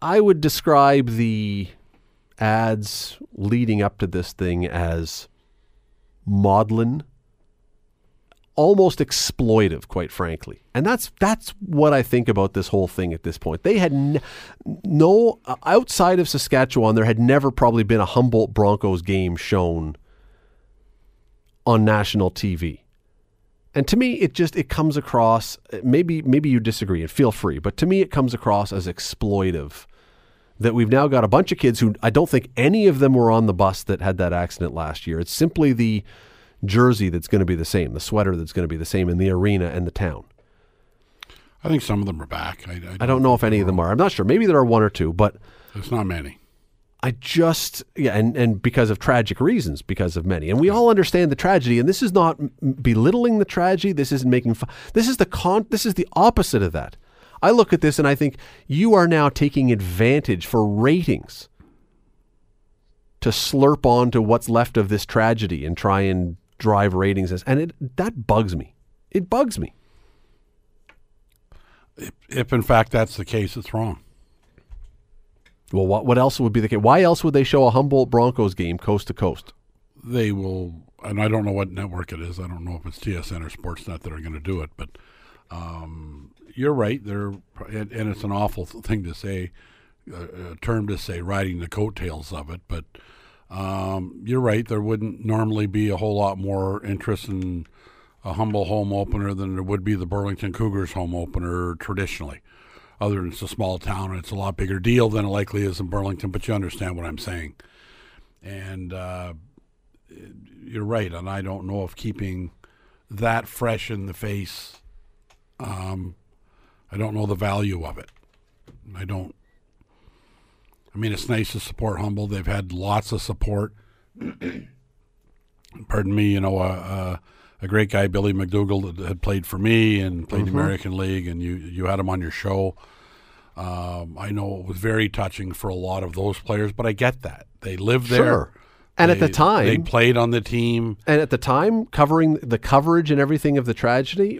I would describe the ads leading up to this thing as maudlin, almost exploitive, quite frankly. And that's that's what I think about this whole thing at this point. They had n- no uh, outside of Saskatchewan, there had never probably been a Humboldt Broncos game shown on national TV. And to me, it just it comes across. Maybe maybe you disagree, and feel free. But to me, it comes across as exploitive. That we've now got a bunch of kids who I don't think any of them were on the bus that had that accident last year. It's simply the jersey that's going to be the same, the sweater that's going to be the same in the arena and the town. I think some of them are back. I, I don't know if any of them are. I'm not sure. Maybe there are one or two, but It's not many. I just yeah, and and because of tragic reasons, because of many, and we all understand the tragedy. And this is not belittling the tragedy. This isn't making fun. This is the con. This is the opposite of that. I look at this and I think you are now taking advantage for ratings to slurp on to what's left of this tragedy and try and drive ratings, as, and it that bugs me. It bugs me. If in fact that's the case, it's wrong. Well, what what else would be the case? Why else would they show a Humboldt Broncos game coast to coast? They will, and I don't know what network it is. I don't know if it's TSN or Sportsnet that are going to do it, but um, you're right. They're and, and it's an awful thing to say, a, a term to say, riding the coattails of it. But um, you're right. There wouldn't normally be a whole lot more interest in a Humboldt home opener than there would be the Burlington Cougars home opener traditionally. Other than it's a small town and it's a lot bigger deal than it likely is in Burlington, but you understand what I'm saying. And uh, you're right, and I don't know if keeping that fresh in the face. Um, I don't know the value of it. I don't. I mean, it's nice to support Humboldt. They've had lots of support. Pardon me, you know, uh, uh, a great guy, Billy McDougall, that had played for me and played the American League, and you you had him on your show. Um, I know it was very touching for a lot of those players, but I get that they live there. Sure. And at the time- they played on the team. And at the time, covering the coverage and everything of the tragedy,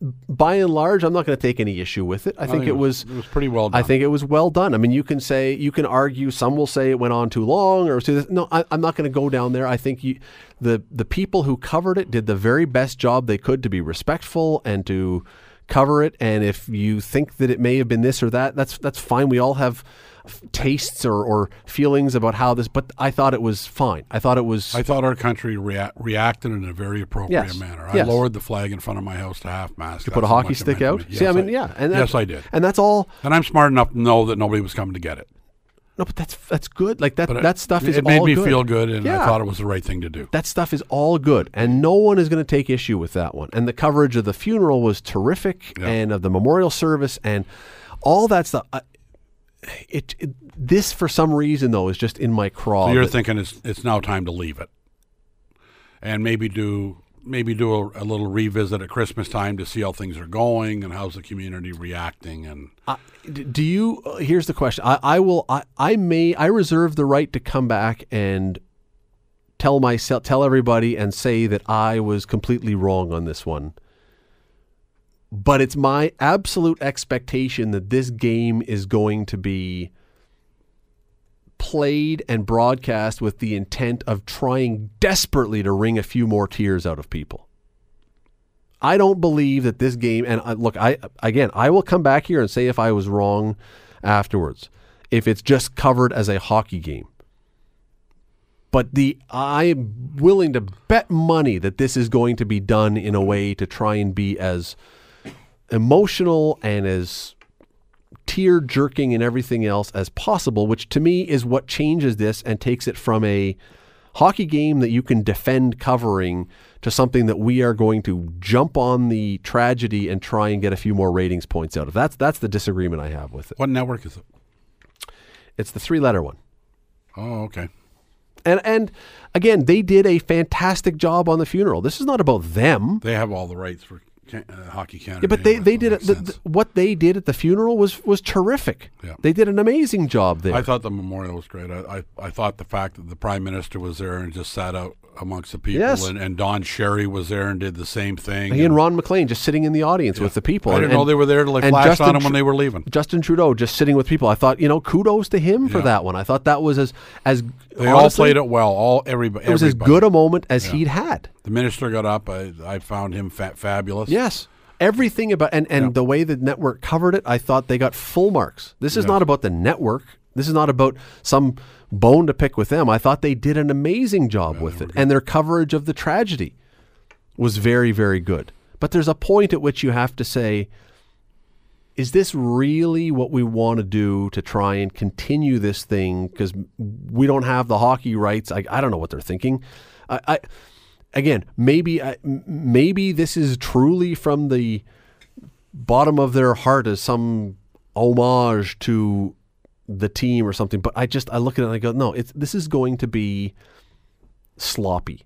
by and large, I'm not going to take any issue with it. I think it was. it was pretty well done. I think it was well done. I mean, you can say you can argue. Some will say it went on too long, or too, no. I, I'm not going to go down there. I think you, the the people who covered it did the very best job they could to be respectful and to cover it. And if you think that it may have been this or that, that's that's fine. We all have f- tastes or, or feelings about how this. But I thought it was fine. I thought it was. I thought our country rea- reacted in a very appropriate Yes. manner. I Yes. lowered the flag in front of my house to half mast. to put a hockey stick out. See, I mean, yeah, and that- yes, I did. and that's all. And I'm smart enough to know that nobody was coming to get it. No, but that's that's good. Like that But it- that stuff is it made all me good. feel good, and I thought it was the right thing to do. that stuff is all good and no one is going to take issue with that one and the coverage of the funeral was terrific Yeah. and of the memorial service and all that stuff I- it, it this for some reason though is just in my craw So you're thinking it's it's now time to leave it, and maybe do maybe do a, a little revisit at Christmas time to see how things are going and how's the community reacting. And I- do you uh, here's the question I, I will I, I may I reserve the right to come back and tell myself tell everybody and say that I was completely wrong on this one but it's my absolute expectation that this game is going to be played and broadcast with the intent of trying desperately to wring a few more tears out of people. I don't believe that this game and look I again I will come back here and say if I was wrong afterwards if it's just covered as a hockey game. But the I'm willing to bet money that this is going to be done in a way to try and be as emotional and as tear jerking and everything else as possible, which to me is what changes this and takes it from a hockey game that you can defend covering to something that we are going to jump on the tragedy and try and get a few more ratings points out of. That's that's the disagreement I have with it. what network is it? It's the three letter one. Oh, okay. And and again, they did a fantastic job on the funeral. This is not about them. They have all the rights for uh, Hockey Canada. Yeah, but they, anyway, they did it. The, the- what they did at the funeral was was terrific. Yeah. They did an amazing job there. I thought the memorial was great. I, I, I thought the fact that the prime minister was there and just sat out amongst the people, Yes. and, and Don Cherry was there and did the same thing. he and Ron MacLean just sitting in the audience with the people. I didn't And- know they were there to like and flash Justin on them when they were leaving. Justin Trudeau just sitting with people. I thought, you know, kudos to him for that one. I thought that was as as They all played it well. All everybody. It was as good a moment as he'd had. The minister got up. I, I found him fa- fabulous. Yes. Everything about and, and Yeah. the way the network covered it, I thought they got full marks. This is Yeah. not about the network. This is not about some bone to pick with them. I thought they did an amazing job with it. And their coverage of the tragedy was very, very good. But there's a point at which you have to say, is this really what we want to do to try and continue this thing? Because we don't have the hockey rights. I, I don't know what they're thinking. I, I again, maybe I- maybe this is truly from the bottom of their heart as some homage to the team or something. But I just I look at it and I go, no, it's this is going to be sloppy.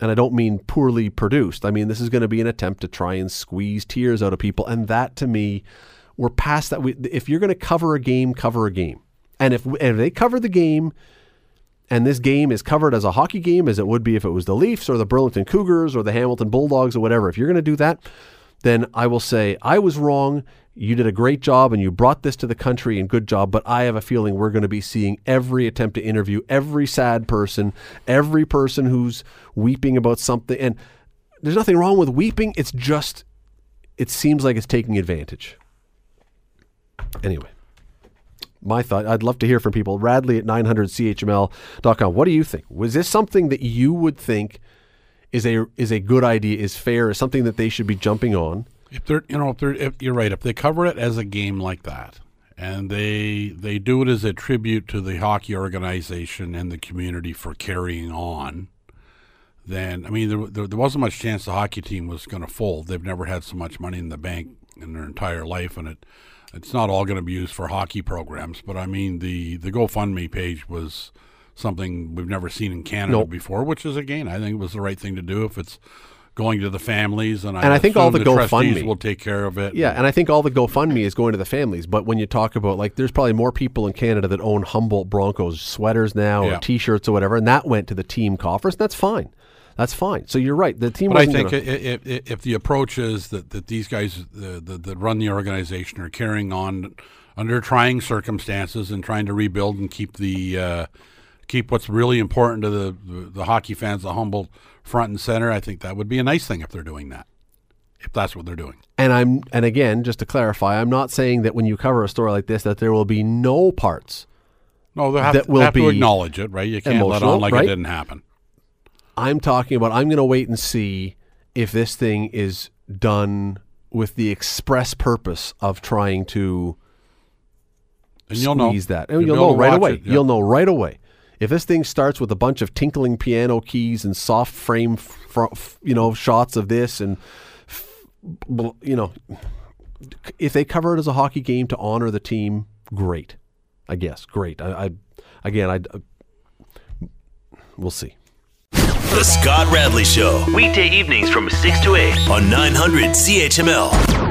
And I don't mean poorly produced. I mean this is going to be an attempt to try and squeeze tears out of people. And that to me, we're past that. We, if you're going to cover a game, cover a game. And if and if they cover the game, and this game is covered as a hockey game as it would be if it was the Leafs or the Burlington Cougars or the Hamilton Bulldogs or whatever. If you're going to do that, then I will say I was wrong. You did a great job and you brought this to the country and good job, but I have a feeling we're going to be seeing every attempt to interview every sad person, every person who's weeping about something and there's nothing wrong with weeping, it's just it seems like it's taking advantage. Anyway, my thought. I'd love to hear from people. Radley at 900chml.com. What do you think? Was this something that you would think is a is a good idea, is fair, is something that they should be jumping on? If they're, you know, if they're, if you're right, if they cover it as a game like that, and they they do it as a tribute to the hockey organization and the community for carrying on, then I mean, there, there, there wasn't much chance the hockey team was going to fold. They've never had so much money in the bank in their entire life, and it it's not all going to be used for hockey programs. But I mean, the the GoFundMe page was something we've never seen in Canada Nope. before, which is again, I think it was the right thing to do if it's going to the families, and I, And I think all assume the GoFundMe- will take care of it. Yeah, and I think all the GoFundMe is going to the families. But when you talk about like, there's probably more people in Canada that own Humboldt Broncos sweaters now Yeah. or T-shirts or whatever, and that went to the team coffers. That's fine. That's fine. So you're right. The team. But I think gonna- if, if the approach is that, that these guys the, the, that run the organization are carrying on under trying circumstances and trying to rebuild and keep the uh, keep what's really important to the, the, the hockey fans, the Humboldt front and center, I think that would be a nice thing if they're doing that. If that's what they're doing. And I'm and again, just to clarify, I'm not saying that when you cover a story like this that there will be no parts. No, they have, That to, will have to be acknowledge it, right? You can't let on like right? it didn't happen. I'm talking about I'm going to wait and see if this thing is done with the express purpose of trying to And you'll know. that. And You'll you'll know right away. it, yeah. You'll know right away. If this thing starts with a bunch of tinkling piano keys and soft frame, fr- f- you know, shots of this, and f- you know, if they cover it as a hockey game to honor the team, great. I guess great. I, I again, I uh, we'll see. The Scott Radley Show. Weekday evenings from 6 to 8 on 900 CHML.